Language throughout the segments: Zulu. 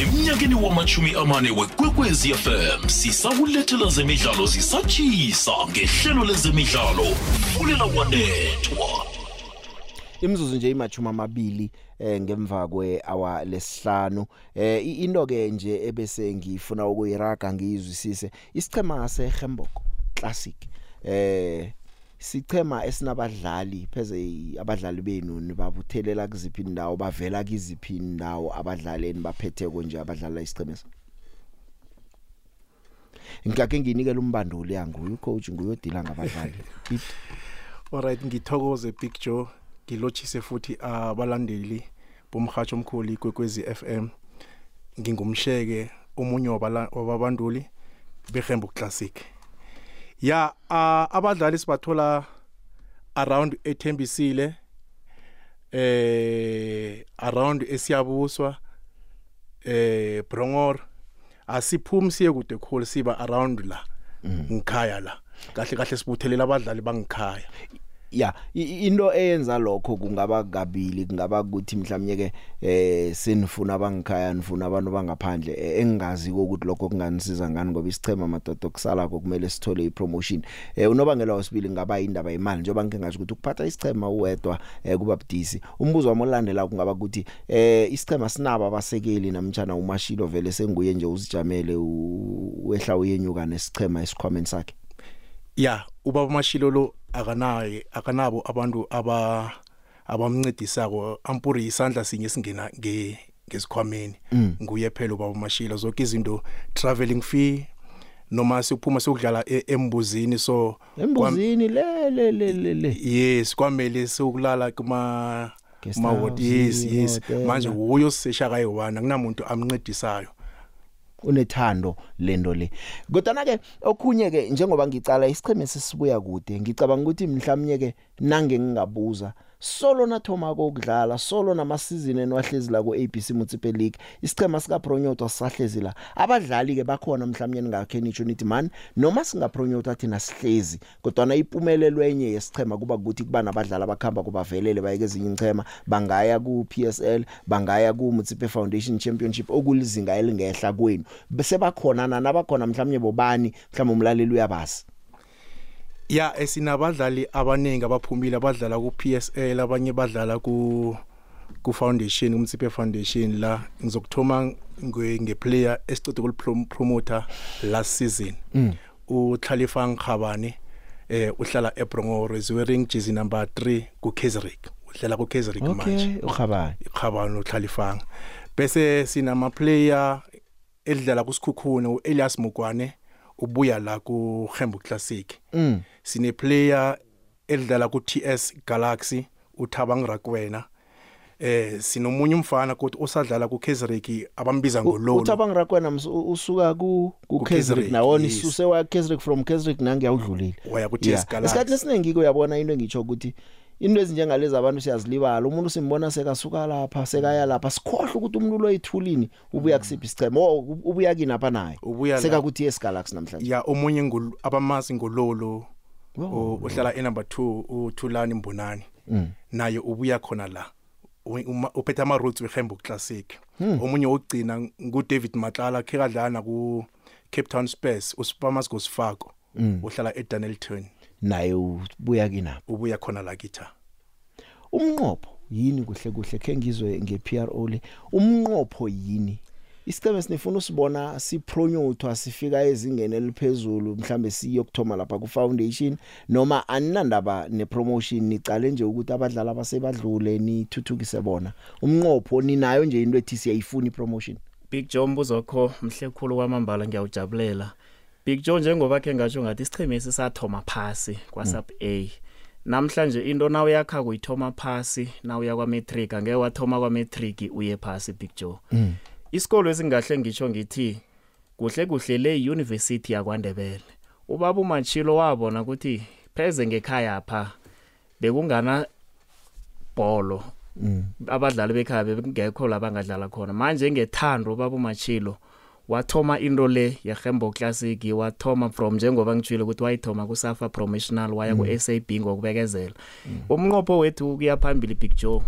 emnyakeni wamachumi amane wekwekwezi fm sisakulethela zemidlalo zisatshisa ngehlelo lezemidlalo fulela wanethwa. Imzuzu nje imachuma amabili eh ngemva kwehour lesihlanu. Eh i- into ke nje ebese ngifuna ukuyiraga ngiyizwisise isichema seHemboko Classic eh sichema esinabadlali pheze i- abadlali benu nibabuthelela kuziphi indawo bavela kiziphi indawo abadlali enibaphethe konje abadlala isichemesa ngikake nginikele umbanduli yanguye ucoach nguyodila ngabadlali. It- Alright ngithokoze Big Joe ngilochise futhi abalandeli bomhatsho omkhulu ikwekwezi FM ngingumsheke omunye wabala- wababanduli behembo classic. Ya ah, abadlali sibathola around ethembisile eh around esiyabuswa eh Brongor asiphumi siye kude khulu siba around la ngikhaya la. Kahle kahle sibuthelela abadlali bangikhaya. Ya i- i- into eyenza lokho kungaba kabili kungaba ukuthi mhlawumnye ke eh sinifuna abangikhaya nifuna abantu bangaphandle eh, engingazi ukuthi lokho kunganisiza ngani ngoba isichema madodo kusala kumele sithole ipromotion. Eh unobangela wasibili ngaba indaba imali njengoba ngike ngasho ukuthi ukuphatha isichema uwedwa eh kuba budisi umbuzo wami olandela kungaba ukuthi eh isichema sinaba abasekeli namtjana umashilo vele senguye nje uzijamele u- wehla uyenyuka nesichema esikhwameni sakhe? Ya ubaba mashilo lo akanaye akanabo abantu aba abamncedisako ampuri isandla sinye singena nge ngesikhwameni. Nguye phela ubaba mashilo zonke izinto travelling fee noma siphuma sokudlala e- embuzini so embuzini le le le le yes kwamele sokulala kuma ma yes yes. manje uyo seshaka yiwana akunamuntu amncedisayo. Unethando lento le. Kodwa ke okhunye ke njengoba ngicala isicheme sesibuya kude ngicabanga ukuthi mhlawumnye ke nange ngingabuza solo nathoma kokudlala solo namasizini enwahlezi la ku ABC Municipal League isichema sika Pronyoto sisahlezi la. Abadlali ke bakhona mhlawumnye ningakhe nicho nithi man noma singa Pronyoto thina sihlezi kodwa na impumelelo enye yesichema kuba ukuthi kuba nabadlali abakhamba kubavelele bayeke ezinye ichema bangaya ku PSL bangaya ku Municipal Foundation Championship okulizinga elingehla kwenu. Bese bakhona nabakhona mhlawumnye bobani mhlawumbe umlaleli uyabazi ya esinabadlali abaningi abaphumile abadlala ku PSL abanye badlala ku ku foundation umtsipe foundation la. Ngizokuthoma nge ngeplayer esicede ukulipromoter last season. Mm. uThalifa Ngkhabane eh uhlala eBrongoro is wearing jersey number 3 ku Kesrick udlala ku Kesrick manje. okay ukhabani ikhabani uThalifanga bese sinama player edlala kusikhukhune uElias Mugwane ubuya la ku Gembu Classic. Mm. Sine player edlala ku TS Galaxy uThabang Rakwena. Eh sinomunye umfana kodwa osadlala ku Kesrick abambiza ngololo uthabang rakwena ms- usuka ku ku Ku Kesrick Kesrick, nawona yes. isuse wa Kesrick from Kesrick nangiyaudlulile waya ku Yeah. TS Galaxy. Isikhathi esiningi kuyabona into engitsho ukuthi into ezinjengalezi abantu siyazilibala umuntu simbona sekasuka lapha sekaya lapha sikhohle ukuthi umuntu lo yithulini ubuya kusiphi isichema oh ubuya kini apha naye? Seka kuthi esgalaxy namhlanje. Ya omunye ngul abamazi ngololo Oh. o- uhlala e number 2 uThulani Mbonani. Mm. naye ubuya khona la. Uphethe ama roots weHembo Classic. Hmm. omunye ogcina ngu David Matlala ke kadlana ku Cape Town Spurs uSpamas Gosfako Mm. uhlala eDanelton naye ubuya kina ubuya khona la kitha umnqopho yini kuhle kuhle ke ngizwe ngePRO le? Umnqopho yini? Isiceme sinifuna usibona sipromote sifika ezingeni eliphezulu mhlambe siyokuthoma lapha ku foundation noma aninandaba nepromotion nicale nje ukuthi abadlali abasebadlule nithuthukise bona. Umnqopho ninayo nje into ethi siyayifuna ipromotion. Big Joe mbuzo wakho mhle khulu kwamambala ngiyawujabulela Big Joe njengoba ke ngasho ngathi isicheme sisathoma phasi kwa sub A. Namhlanje into na uyakha kuyithoma phasi na uya kwa matric angeke wathoma kwa matric uye phasi Big Joe. Isikolo esingahle ngitsho ngithi kuhle kuhle le university yakwaNdebele. Ubaba uMachilo wabona ukuthi pheze ngekhaya pha bekungana bholo abadlali bekhaya bengekho la bangadlala khona. Manje ngethando baba uMachilo wathoma into le yeHembo Classic wathoma from njengoba ngitshilo ukuthi wayithoma ku Safa Promotional waya ku SAB ngokubekezela. Umnqopho wethu kuya phambili Big Joe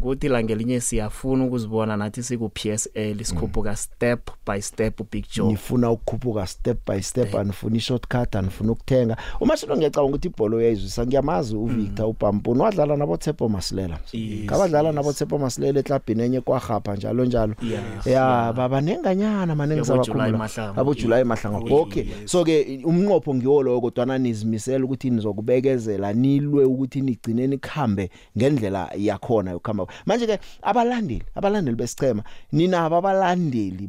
kuthi la ngelinye siyafuna ukuzibona nathi siku PSL sikhuphuka step by step Big Joe nifuna ukukhuphuka step by step anifuna i-shortcut anifuna ukuthenga. Umashilo ngiyacabanga ukuthi ibhola uyayizwisa ngiyamazi uVictor uBampuni wadlala nabo Tshepo Masilela. Yes, kabadlala nabo Tshepo Masilela eklabhini enye kwahapa njalo njalo. Yeah, ya baba nenganyana manengi Yabo July sabakhumbula Mahlangu. abo July Mahlangu. Okay. so ke umnqopho ngiwo lo kodwa nizimisela ukuthi nizokubekezela nilwe ukuthi nigcine nikhambe ngendlela yakhona yokuhamba manje ke abalandeli abalandeli besichema ninabo abalandeli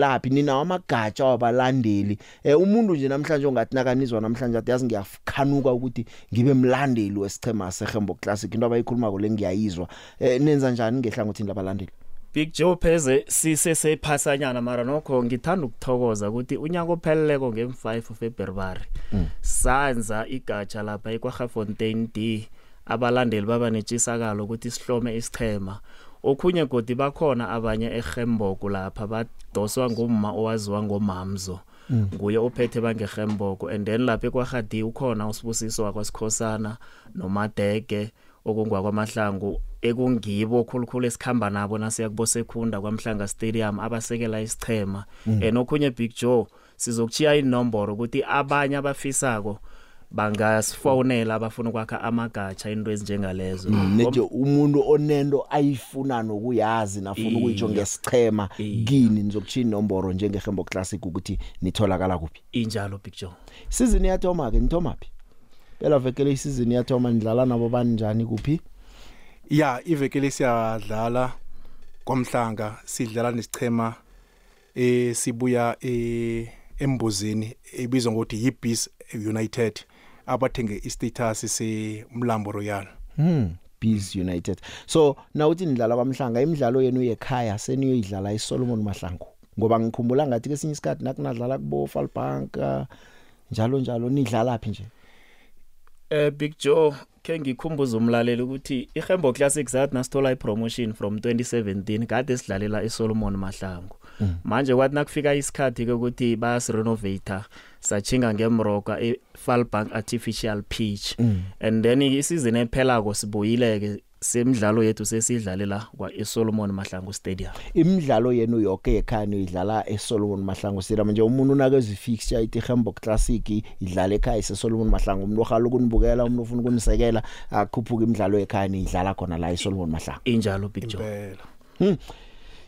bavelaphi ninawo amagatsha wabalandeli. Eh umuntu nje namhlanje ongathi nakanizwa namhlanje athi yazi ngiyakhanuka ukuthi ngibe mlandeli wesichema seHembo Classic. Into abayikhuluma ko le ngiyayizwa. Eh nenza njani ngehlangothini labalandeli Big Joe pheze sise sephasanyana mara nokho ngithanda ukuthokoza ukuthi unyaka opheleleko ngem5 February sanza igatsha lapha eKwaGafontein D. Abalandeli baba netshisakalo ukuthi sihlome isichema okhunye godi bakhona abanye eGemboko lapha badoswa ngumma owaziwa ngomamzo. Nguye ophethe bangegemboko and then lapha ekwagadi ukhona usibusiso wakwasikhosana nomadege okungwakwamahlangu ekungibo khulukhulu esikhamba nabo nasiyakubo sekhunda kwamhlanga stadium abasekela isichema enokhunye Big Joe sizokuchiya inomboro ukuthi abanye abafisako bangasifonela abafuna ukwakha amagatsha into ezinjengalezo. Neje umuntu onento ayifuna nokuyazi nafuna ukuyitsho Iye. ngesichema Iye. kini nizokuchina inomboro njengehembo classic ukuthi nitholakala kuphi? Injalo Big Joe season yathoma ke nithoma phi phela vekele isizini yathoma nidlala nabo banjani kuphi? Ya ivekele siyadlala kwamhlanga sidlala nesichema eh sibuya eh embuzini ebizwa ngokuthi yiBees United. Abathenge istatus semlambo Royal. Hmm Bees United. So nawuthi nidlala kwamhlanga imidlalo yenu yekhaya seniyoyidlala eSolomon Mahlangu. Ngoba ngikhumbula ngathi kesinye isikhathi nakunadlala kubo Falbank njalo njalo. Nidlala phi nje? Eh Big Joe ke ngikhumbuza umlaleli ukuthi iHembo Classic zathi nasithola ipromotion from 2017 kade sidlalela eSolomon Mahlangu. Manje kwathi nakufika isikhathi ke ukuthi bayasirenovate sachinga ngemroka eFalbank artificial pitch and then isizini ephelako sibuyileke semidlalo yethu sesidlalela kwa eSolomon Mahlangu Stadium. Imidlalo yenu yonke yekhaya niyoyidlala eSolomon Mahlangu Stadium. Nje umuntu nakezi fixture ithi Gembo Classic idlala ekhaya eSolomon Mahlangu. Umuntu ohala ukunibukela umuntu ofuna ukunisekela akhuphuka imidlalo yekhaya nidlala khona la eSolomon Mahlangu. Injalo Big Joe impela.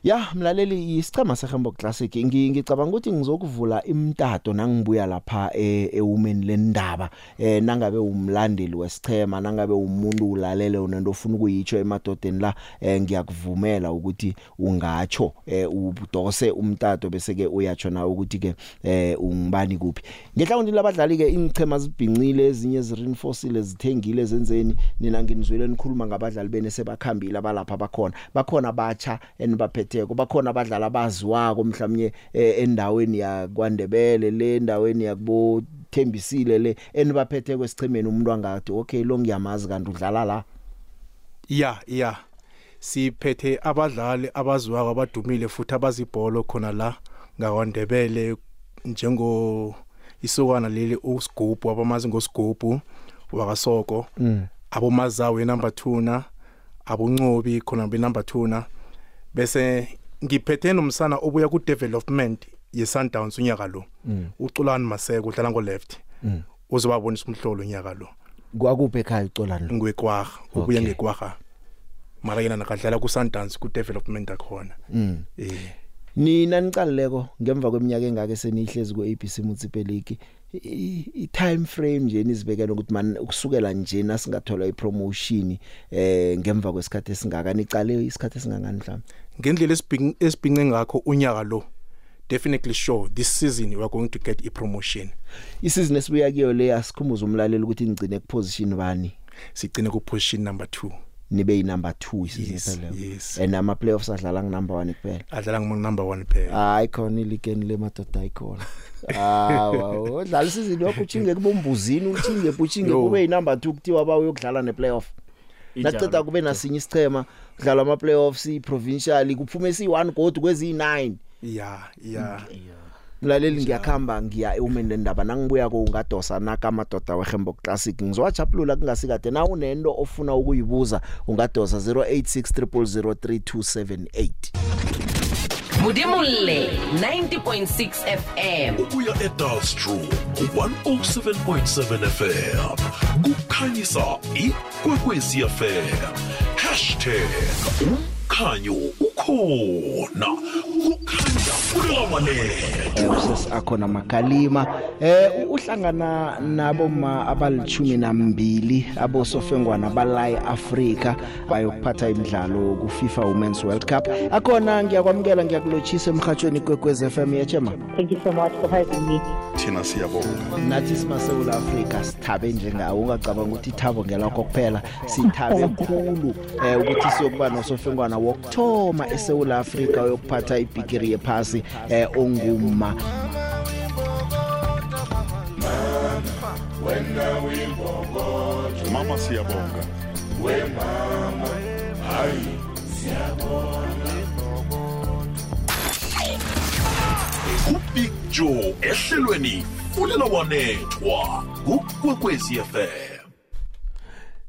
Ya mlaleli isicema seHembo Classic ngi ngicabanga ukuthi ngizokuvula imtato nangibuya lapha e- ewomen lendaba eh nangabe umlandeli wesichema nangabe umuntu ulalele unento ofuna ukuyitsho emadodeni la eh, ngiyakuvumela ukuthi ungatsho eh, udose umtato bese ke uyatsho na ukuthi ke eh ungibani kuphi. Ngehlangothini labadlali ke ingchema zibhincile ezinye zireinforcile zithengile zenzeni? Nina nginizwele nikhuluma ngabadlali bene sebakhambile abalapha bakhona. Bakhona abatsha enibaphetheko bakhona abadlali abaziwako mhlawumnye eh, endaweni yakwandebele le endaweni yakubo thembisile le enibaphethe kwesichimeni umuntu angathi okay lo ngiyamazi kanti udlala la. Ya ya. Siphethe abadlali abaziwako abadumile futhi abazibholo khona la ngakwandebele njengo isokana leli usigubhu abamazi ngosigubhu wakasoko. Mm. abomazawe number 2 na aboncobi khona be number 2 na. Bese ngiphethe nomsana obuya ku development ye Sundowns unyaka lo Mm. uculani maseko udlala ngo left Mm. uzobabonisa umhlolo unyaka lo kwakuphi ekhaya ucolani lo ngwekwaga Okay. ngekwaga mara yena nakadlala ku Sundowns ku development akhona mm. eh nina nicalileko ngemva kweminyaka engake senihlezi ku ABC Municipal League i time frame nje nizibekela ukuthi man ukusukela nje nasingathola ipromotion eh ngemva kwesikhathi esingaka nicale isikhathi esingangani mhlawumbe? Ngendlela esibhinqe esibhinqe ngakho unyaka lo definitely sure this season we are going to get a promotion isizini esibuya kiyo le asikhumbuza umlaleli ukuthi nigcine ku position bani? Sigcine ku position number 2 nibe yi number 2 isizini Yes, epheleyo yes. and ama playoffs adlala ngu number 1 kuphela adlala ngom number 1 phela hayi khona iligeni lemadoda ayikhona hawa udlala isizini yakho uchinge kubombuzini uchinge uchinge Yo. kube yi number 2 kuthiwa bawo uyokudlala ne playoff Injalo, naceda kube Big Joe. nasinye isichema kudlalwa ama playoffs i provincial kuphume si1 goal kwezi 9 ya ya Yeah. Mlaleli ngiyakhamba ngiya eumeni ndaba nangibuya ko ungadosa naka amadoda wehembo classic. Ngizowajabulula kungasikade na unento ofuna ukuyibuza ungadosa 0863003278 Mudimulle 90.6 FM. ubuya eDalstrom 107.7 FM kukhanyisa ikwekwezi FM #umkhanyo ukhona kukhanya kulelawanethu usesi akhona makalima. Eh uhlangana nabo ma abalithumi nambili abosofengwana balayi Africa bayokuphatha imidlalo ku FIFA Women's World Cup. Akhona ngiyakwamukela ngiyakulochisa emhathweni kwekwez FM yachema Thank you so much for having me. thina siyabonga. Nathi simasewula Africa sithabe njengawe ungacabanga ukuthi ithabo ngelakho kuphela sithabe kukhulu eh ukuthi siyokuba nosofengwana wokthoma esewula afrika yokuphatha ibhikiri yephasi eh, um onguma wena wimbongotho mama siyabonga. Ubig joe ehlelweni fulela wanethwa fm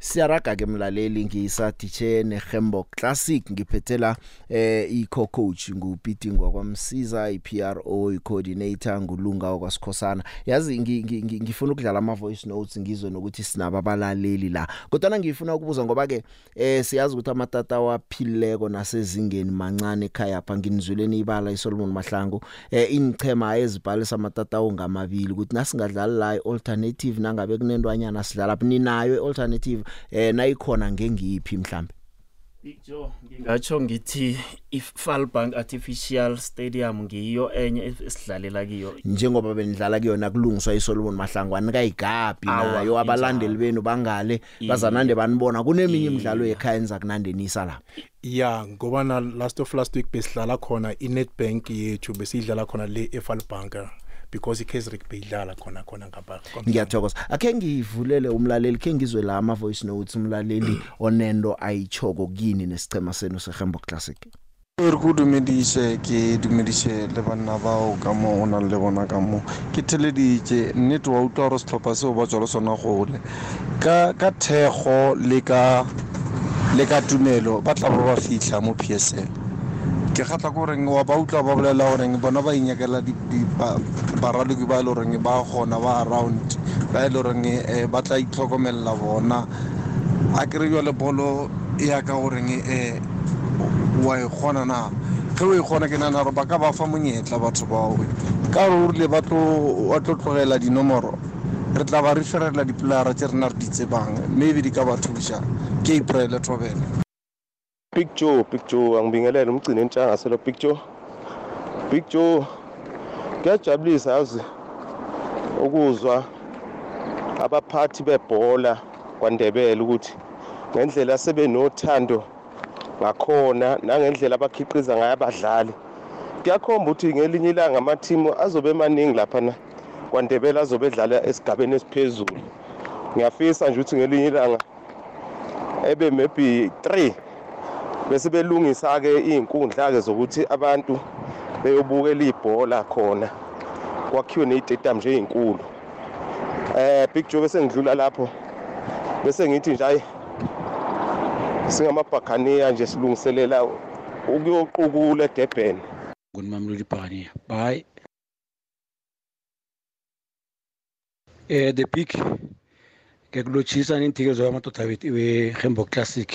siyaraga ke mlaleli ngisaditshe neHembo Classic ngiphethela eh i-co coach ngupitingwa kwamsiza iPRO i-coordinator ngulunga kwaSikhosana yazi ngi- ngi- ngi- ngifuna ukudlala ama voice notes ngizwe nokuthi sinaba abalaleli la. Kodwa ngifuna ukubuza ngoba ke eh siyazi ukuthi amatata waphileko nasezingeni mancane ekhaya apha. Nginizweleni ibala iSolomon Mahlangu eh inichema ezibhalisa amatata ongamabili ukuthi nasingadlali la alternative nangabe kunendwanyana sidlala ninayo alternative eh nayikhona ngengiphi mhlambe Big Joe ngingatsho ngithi iFalbank Artificial Stadium ngiyo enye esidlalela kiyo njengoba benidlala kuyona kulungiswa iSolomon Mahlangu anikayigabhi Awa, nayo abalandeli injalo. benu bangale Iye. bazanande banibona kuneminye Iye. imidlalo ekhaya enza kunandenisa lapha ya ngoba na last of last week besidlala khona iNetbank yethu besidlala khona le eFalbank because iKaizersburg beyidlala khona khona ngapha ngiyathokoza. Akhe ngivulele umlaleli khe ngizwe la ama voice notes umlaleli onento ayichoko kini nesicema senu seHembo Classic. Re go dumedise ke dumedise le banna bao ka mo o nang le bona ka mo. Ke theleditše nnete wa utlwa gore setlhopha seo ba tswale sona gole ka thego thekgo le ka tumelo ba tla ba ba fitlha mo psl ke kgatla ko goreng wa ba utlwa ba bolela goreng bona ba inyakela baraloki ba e le goreng ba gona ba around ba e le goreng um ba tla itlhokomelela bona. A kry-iwa le bolo yaka goreng um wa e kgona na? Ge o e kgona ke nana gore ba ka ba fa monyetla batho bao ka gore o rile ba tlo tlogela dinomoro re tla ba referela dipolara tse re na re di tsebang maybe di ka ba thusa. Ke iporaele thobele Big Joe Big Joe angibingelele umgcini entshanga selo Big Joe. Big Joe kuyajabulisa yazi ukuzwa abaphathi bebhola kwaNdebele ukuthi ngendlela sebenothando ngakhona nangendlela abakhiqiza ngayo abadlali. Kuyakhomba ukuthi ngelinye ilanga amathimu azobe emaningi laphana kwaNdebele azobe edlala esigabeni esiphezulu. Ngiyafisa nje ukuthi ngelinye ilanga ebe maybe 3 bese belungisa ke izinkundla ke zokuthi abantu beyobukela ibhola khona. Kwakhiwe nezitadium nje ezinkulu eh Big Joe bese ngidlula lapho. Bese ngithi nje hayi singamabhakaniya nje silungiselela ukuyoqukula eDurban. Ngunimamluli bhania bye eh the big ngiyakulotshisa nentikezo yamadoda wethu we-hembo classic.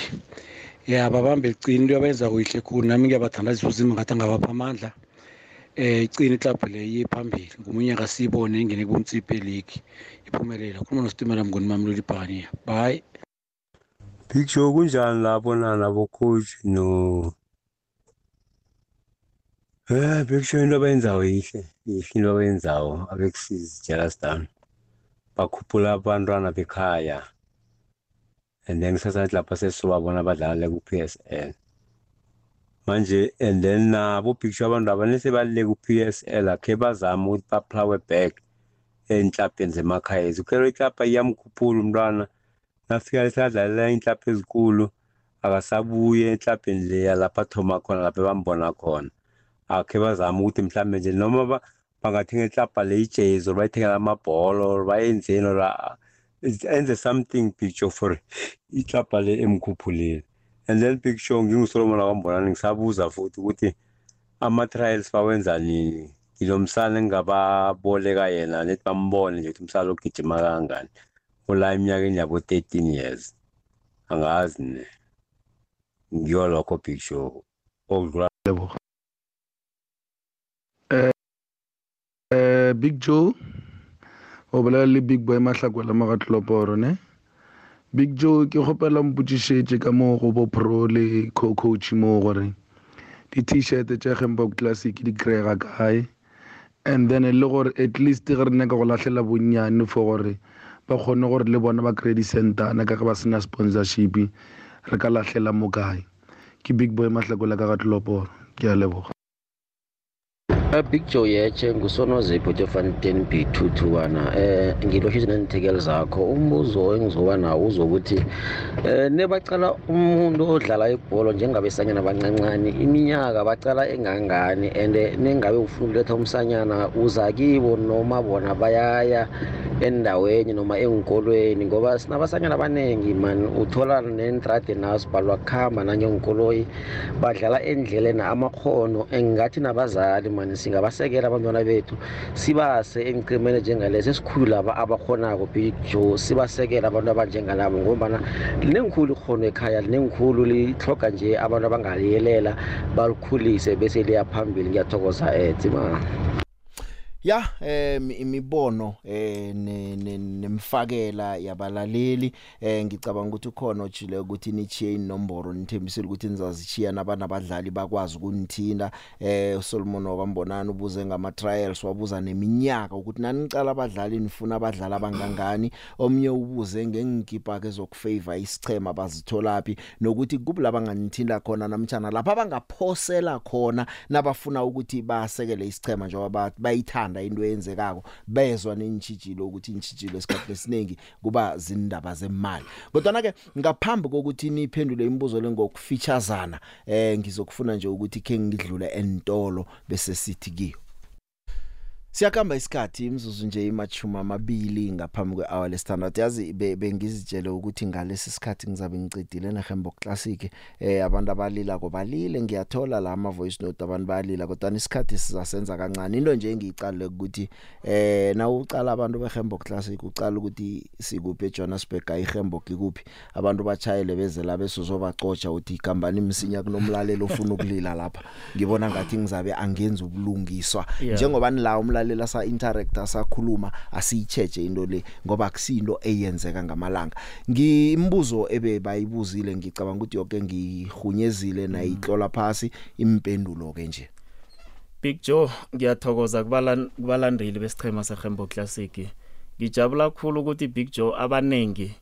Ya babambe licini into abayenza kuyihle khulu. Nami ngiyabathandazisa uzima ngathi angabapha amandla. Eh icini iklabhu le iye phambili. Ngomunye akasiyibone ingene kumtsipe league iphumelela. Khuluma nositimela mngunimamluli bhania. Bye. Big Show kunjani lapho na nabo coach no? Eh Big Show into abayenzayo yihle. Yihle into abayenzayo. Abekusiza Jealous Down bakhuphula abantwana bekhaya. And then sasathi lapha sesibabona badlala ku PSL manje and then nabo Big Show abantu abanese balile ku PSL akhe bazama ukuthi baplowe back enhlapeni zemakhaya ukero club iyamkhuphula umntwana nafika lesadlalela inhlapha ezikulu akasabuye enhlapeni leya lapha athoma khona lapha bambona khona. Akhe bazama ukuthi mhlambe nje noma ba- bangathenga iklabha le ijezi or bayithengela amabholo or bayenzeni or ah, enze something picture for iklabha le emkhuphulile and then picture ngingusolomon akwambonani ngisabuza futhi ukuthi ama-trials bawenza nini? Ngilomsana engingababoleka yena nethi bambone nje ukuthi umsala ogijima kangani ula eminyakeni yabo-thirteen years. Angazi ne ngiyo lokho show okudlula eh big joe? O bolela le big boy mahlakwela magatloporo ne big joe ke kgopela mpotšišetše ka moo go bo pro le co coach moo gore di-t-shirt tša gembok classic di kry-ega kae. And then le gore at least ge re nyaka go lahlela bonnyane for gore ba kgone gore le bona ba kry di-centana ka ge ba sena sponsorship re ka lahlela mo kae. Ke big boy mahlakwela ka gatloporo ke a leboga Big Joe yeche ngusonozipho Tefontein B221 eh ngiloshise nenithekeli zakho. Umbuzo engizoba nawo uzokuthi eh nebacala umuntu odlala ibhola njengabesanyana abancancane iminyaka bacala engangani ende nengabe ufuna ukuletha umsanyana uza kibo noma bona bayaya endaweni noma engikolweni ngoba sinabasanyana abaningi man uthola nentrade nawo sibhalwa kuhamba nangenkoloyi badlala endleleni amakhono engathi nabazali mani singabasekela abantwana bethu sibase emcimeni njengalesi esikhulu laba abakhonako big joe sibasekele abantu abanjengalabo ngombana linengikhulu ikhono ekhaya linengikhulu lihloga nje abantu abangaliyelela balikhulise bese liya phambili ngiyathokoza etsima ya em imibono eh ne- ne- nemfakela yabalaleli eh ngicabanga ukuthi ukhona ojile ukuthi nichiye inomboro nithembisile ukuthi nizazichiya nabantu abadlali bakwazi ukunithinda eh Solomon wakambonana ubuze ngama trials wabuza neminyaka ukuthi nanicala abadlali nifuna abadlali abangangani. Omnye ubuze ngengikipa ke zokufavor isichema bazitholapi nokuthi kubulaba nganithinda khona namtjana lapha bangaphosela khona nabafuna ukuthi basekele isichema njengoba bayithanda into eyenzekako bezwa nenchijilo ukuthi inchijilo esikhathi lesiningi kuba zindaba zemali. Kodwa ke ngaphambi kokuthi niphendule imibuzo lengokufeaturesana eh ngizokufuna nje ukuthi ke ngidlule entolo bese sithi kiyo. Siyakhamba isikhathi imzuzu nje imachuma amabili ngaphambi kwehour lesithandathu yazi be- bengizitshele ukuthi ngalesi sikhathi ngizabe ngicedile neHembo Classic eh abantu abalila ko balile. Ngiyathola la ama voice note abantu bayalila kodwa isikhathi sizasenza kancane. Into nje engiyicalile ukuthi eh na ucala abantu beHembo Classic ucala ukuthi sikuphi eJohannesburg ayiHembo ikuphi? Abantu bachayele beze la bese uzobacotsha uthi ikambani msinya kunomlalelo ofuna ukulila lapha. Ngibona ngathi ngizabe angenza ubulungiswa. Yeah. njengoba nila umlalela sa interact asakhuluma asiyicheche into le ngoba akusinto eyenzeka ngamalanga. Ngimbuzo ebe bayibuzile ngicabanga ukuthi yonke ngihunyezile nayitlola phasi impendulo ke nje. Big Joe ngiyathokoza kubalan- kubalandeli besichema seHembo Classic. Ngijabula kakhulu ukuthi Big Joe abanengi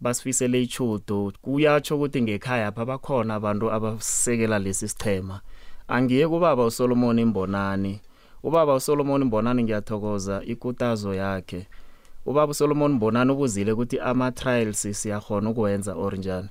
basifisele ichudo kuyatsho ukuthi ngekhaya apha bakhona abantu abasekela lesi sichema angiye kubaba uSolomon Imbonani. Ubaba uSolomon Imbonani ngiyathokoza ikutazo yakhe. Ubaba uSolomon Imbonani ubuzile ukuthi ama trials siyakhona ukwenza oranjani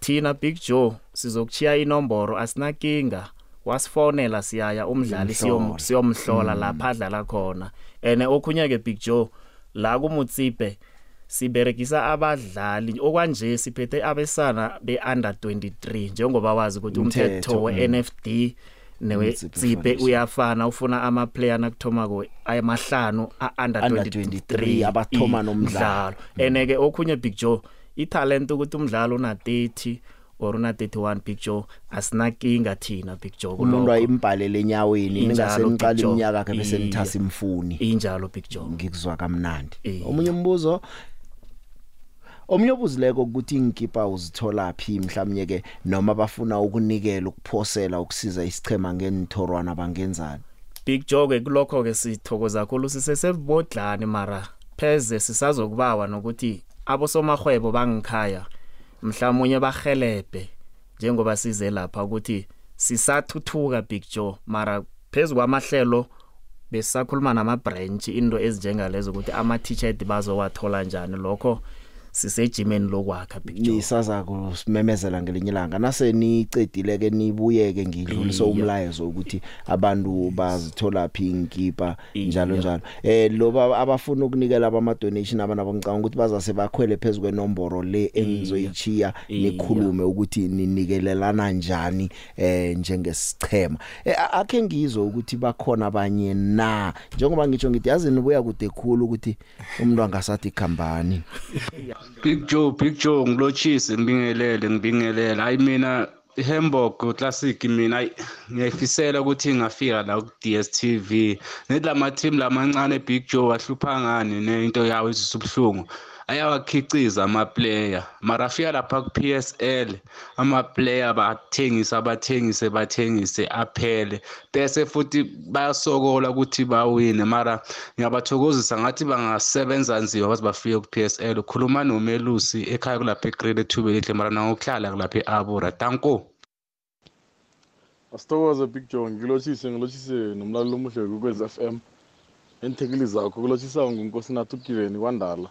thina Big Joe sizokuchiya inomboro asinakinga wasifonela siyaya umdlali siyom- siyomhlola lapha adlala khona. Ene okhunye ke Big Joe la kumutsipe siberegisa abadlali. Okwanje siphethe abesana be-under 23 njengoba wazi ukuthi Umthetho, umthetho we-NFD Municipal newetsipe Foundation. uyafana ufuna ama-player nakuthomako amahlanu a-under Under 23 23 abathoma nomdlalo. ene-ke okhunye Big Joe italent ukuthi umdlalo una 30 or una 31 Big Joe asinakinga thina Big Joe umuntu kulokho. ayimbhalele enyaweni Injalo, ningasemqala Big Joe. iminyaka yakhe bese Iye. nithasa imfuni injalo Big Joe ngikuzwa kamnandi Iye. omunye umbuzo Omnye obuzileko ukuthi ingikipa uzithola phi mhlawumnye ke noma bafuna ukunikela ukuphosela ukusiza isichema ngenithorwana bangenzani? Big Joe ke kulokho ke sithokoza kakhulu sisesebodlani mara. Pheze sisazokubawa nokuthi abosomahwebo bangikhaya mhlawumnye bahelebhe njengoba size lapha ukuthi sisathuthuka Big Joe. Mara phezulu kwamahlelo besisakhuluma nama branch into ezinjengalezo ukuthi ama t-shirt bazowathola njani. Lokho sisejimeni lokwakha Big Joe. Nisaza kusimemezela ngelinye ilanga. Nase nicedile ke nibuyeke ngidlulisa Iye. umlayezo ukuthi abantu bazithola phi inkipa njalo Iye. njalo. Eh loba abafuna ukunikela abama donation abanabo ngicanga ukuthi bazase bakhwele phezulu kwenomboro le engizoyichiya Iye. nikhulume ukuthi ninikelelana njani eh njengesichema. Eh, a- akhe ngizwe ukuthi bakhona abanye na? Njengoba ngisho ngithi yazi nibuya kude khulu ukuthi umuntu angasathi khambani. Big Joe Big Joe ngilotshise ngibingelele ngibingelele hayi mina iHamburg Classic mina ayi, ngiyayifisela ukuthi ngafika la ku DStv nedlama team lamancane Big Joe ahlupha ngani nento yawo izisubhlungu ayawakhiciza amaplayer. Mara afika lapha ku PSL amaplayer bathengise abathengise bathengise aphele. Bese futhi bayasokola ukuthi bawine. Mara ngiyabathokozisa ngathi bangasebenza nzima baze bafike ku PSL ukhuluma nomelusi ekhaya kulapha eGrade ethuba elihle mara nangokuhlala kulapha e-abura. Tanko asithokoze big john. Ngilotshise ngilotshise nomlaleli omuhle kukwez f m. Enithekeli zakho kulotshisa ngunkosinathi ugiveni kwandala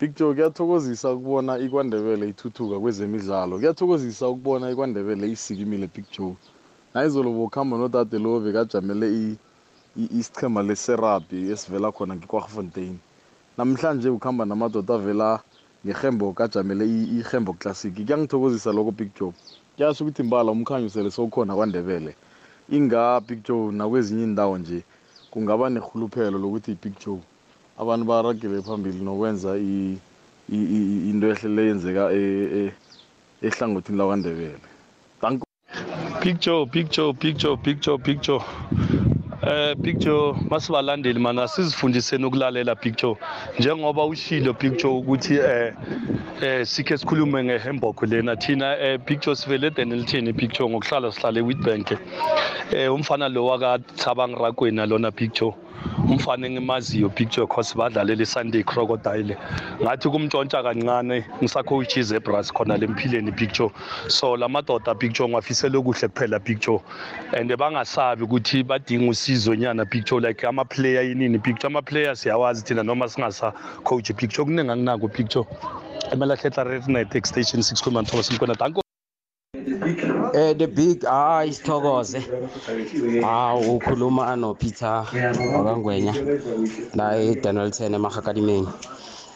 big joe kuyathokozisa ukubona ikwandebele ithuthuka kwezemidlalo. Kuyathokozisa ukubona ikwandebele isikimile big joe. Nayizolo bokuhamba nodade lo bekajamele i- i- isichema leserabi esivela khona ngekwagfontein namhlanje ukuhamba namadoda avela ngehembo kajamele i- ihembo classic. Kuyangithokozisa lokho big joe. Kuyasho ukuthi mbala umkhanyo sele sowukhona kwandebele. Inga big joe nakwezinye indawo nje kungaba nehuluphelo lokuthi big joe. Abantu baragele phambili nokwenza i- i- i- into ehle le yenzeka e- e- ehlangothini lakwandebele Danko. Big Joe, Big Joe, Big Joe, Big Joe, Big Joe. Eh Big Joe masibalandeli mana sizifundiseni ukulalela Big Joe njengoba ushilo Big Joe ukuthi eh eh sikhe sikhulume ngehembokho lena thina eh Big Joe sivele Denelton Big Joe ngokuhlala sihlale Witbank eh umfana lo wakathabang rakwena lona Big Joe umfana engimaziyo Big Joe cause badlalela iSunday Crocodile. Ngathi kumntshontsha kancane ngisakhoach Zebras khona lemphileni Big Joe so lamadoda Big Joe ngwafisela okuhle kuphela Big Joe and bangasabi ukuthi badinga usizo nyana Big Joe like ama player yinini Big Joe ama players siyawazi thina noma singasa coach Big Joe kuningi anginako Big Joe emalahletla red night extension 6 kuma Thomas Mkhona danko Eh the big ah isithokoze. Ah ukhuluma no Peter wakangwenya la eDonaldson emahakadimeni.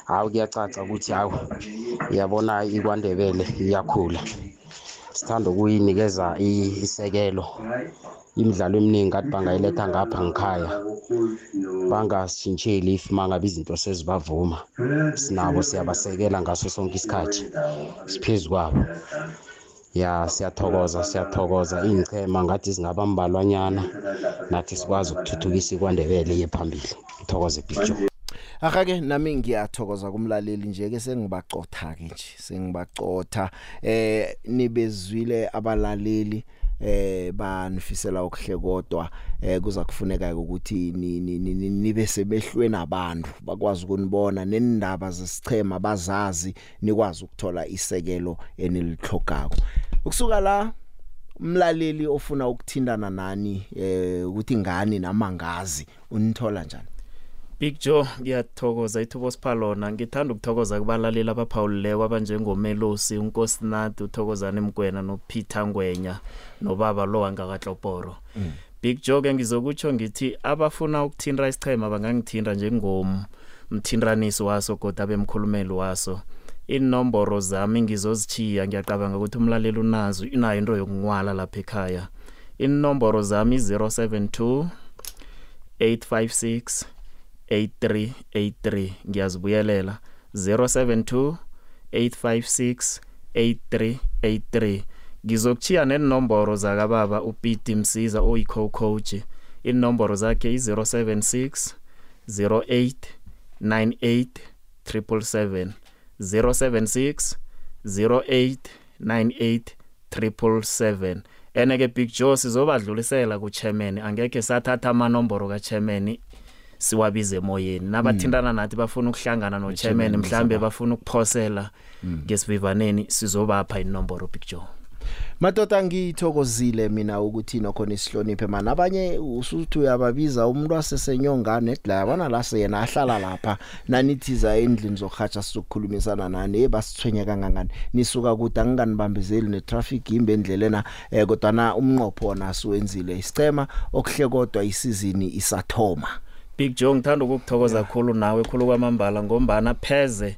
Hawu kuyacaca ukuthi hawu uyabona ikwandebele iyakhula. Sithanda ukuyinikeza i- isekelo. Imidlalo eminingi kade bangayiletha ngapha ngikhaya. Bangasishintsheli if mangabe izinto sezibavuma. Sinabo siyabasekela ngaso sonke isikhathi. Siphezu kwabo. Ya siyathokoza siyathokoza. Iy'nchema ngathi zingaba mbalwanyana nathi sikwazi ukuthuthukisa ikwandebele iye phambili. Thokoze picture Akake nami ngiyathokoza kumlaleli nje ke sengibaqotha ke nje sengibaqotha eh nibezwile abalaleli eh banifisela okuhle kodwa eh kuza kufuneka ukuthi ni- ni- ni- ni- nibe sebehlweni abantu. Bakwazi ukunibona nenindaba zesichema bazazi nikwazi ukuthola isekelo enilihlogako ukusuka la umlaleli ofuna ukuthindana nani eh ukuthi ngani namangazi unithola njani? Big Joe ngiyathokoza. Ithubo siphalona ngithanda ukuthokoza kubalaleli abaphawulileko abanjengomelosi unkosinathi uthokozana emgwena noPeter Ngwenya nobaba lo wangakahloporo Big Joe ke ngizokutsho ngithi abafuna ukuthinta isichema bangangithinta njengom mthintanisi waso kodwa abemkhulumeli waso. Inomboro zami ngizozithiya ngiyacabanga ukuthi umlaleli unazo inayo into yokunqwala lapha ekhaya. Inomboro zami 072 856 8383 ngiyazibuyelela. 072 856 8383 ngizokuchiya nenomboro zakababa uPete Msiza oyico coach inomboro zakhe i076 08 98 777 076 08 98 777 ene ke Big Joe sizobadlulisela ku chairman angeke sathatha amanomboro ka chairman siwabize emoyeni. Nabathintana nathi bafuna ukuhlangana no chairman mhlambe bafuna ukuphosela Mm. ngesivivaneni sizobapha inomboro Big Joe. Madoda ngithokozile mina ukuthi nokhona isihloniphe man abanye usuthi uyababiza umuntu wasesenyongane la yabona la seyena ahlala lapha. Nanithiza endlini zokuhatsha sizokukhulumisana nani? Ebasithwenye kangangani? Nisuka kude angikanibambezeli netraffic imbe endlelena eh kodwa umnqopho wona siwenzile. Isicema okuhle kodwa isizini isathoma. Big Joe ngithanda ukukuthokoza kakhulu nawe khulu kwamambala ngombana pheze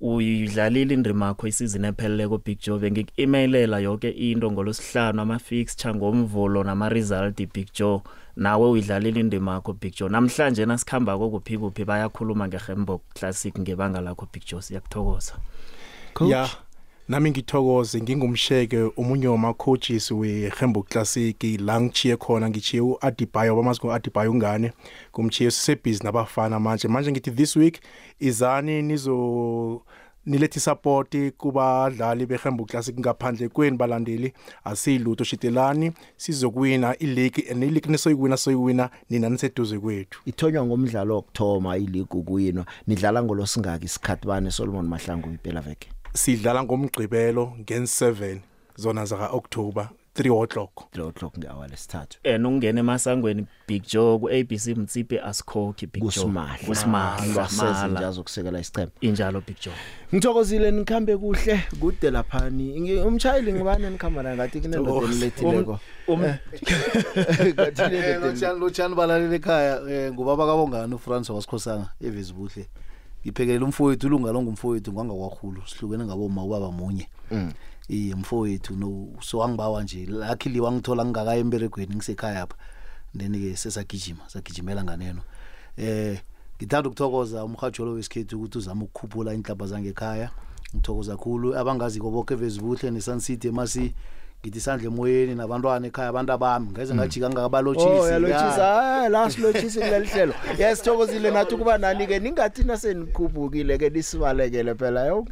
uyidlalile indima yakho isizini epheleleko Big Joe. Bengik-emailela yonke into ngolosihlanu ama fixture ngomvulo nama result Big Joe. Nawe uyidlalile indima yakho Big Joe. Namhlanje nasikhamba kokuphi kuphi bayakhuluma ngeHembock Classic ngebanga lakho Big Joe. Siyakuthokoza. Ya nami ngithokoze ngingumsheke umunye wama coaches weHembo Classic la ngichiye khona ngichiye uAdibayo bamazi ngoAdibayo ngane kumchiye sisebhizi nabafana manje. Manje ngithi this week izani nizo nilethi support kubadlali beHembo Classic ngaphandle kweni balandeli. Asilutho shitelani sizokuwina ileague and ileague nisoyiwina soyiwina nina niseduze kwethu. Ithonywa ngomdlalo wokthoma ileague ukuyinwa. Nidlala ngolosingaki isikhathi bane Solomon Mahlangu iphela veke sidlala ngomgqibelo ngen7 zona zaka October 3 o'clock. 3 o'clock ngehour lesithathu. Eh nokungena emasangweni Big Joe ku ABC Mtsipe asikhokhi Big Joe. Kusimahla. Kusimahla waseze nje azokusekela isicheme injalo Big Joe. Ngithokozile nikhambe kuhle kude laphani. Ngi- umshayeli ngibane nikhamba naye? Ngathi kunendoda enilethileko lotshani balalele ekhaya um ngubaba kabongani ufrance wasikhosana evezibuhle ngiphekelela umfowethu ulunga longumfowethu ngwangakwakhulu sihlukene ngaboma ubaba munye. Mm. iye mfowethu no so wangibawa nje luckily wangithola ngingakaye emberegweni ngisekhaya apha. Then-ke sesagijima sagijimela nganeno. Eh ngithanda ukuthokoza umrhatsholo wesikhethu ukuthi uzama ukukhuphula inhlaba zangekhaya. Ngithokoza kakhulu abangaziko boke evezibuhle ne-sun city emasi. Ngithi isandla emoyeni nabantwana ekhaya abantu abami. Ngeze ngajika ngakabalotshisi Oh yalochisa ah la silochisi kulelihlelo yasithokozile nathi kuba nani ke ningathi nasenikhuphukile ke nisibalekele phela yo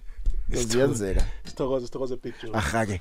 ngiyenzeka sithokoze sithokoze Big Joe. Ahake.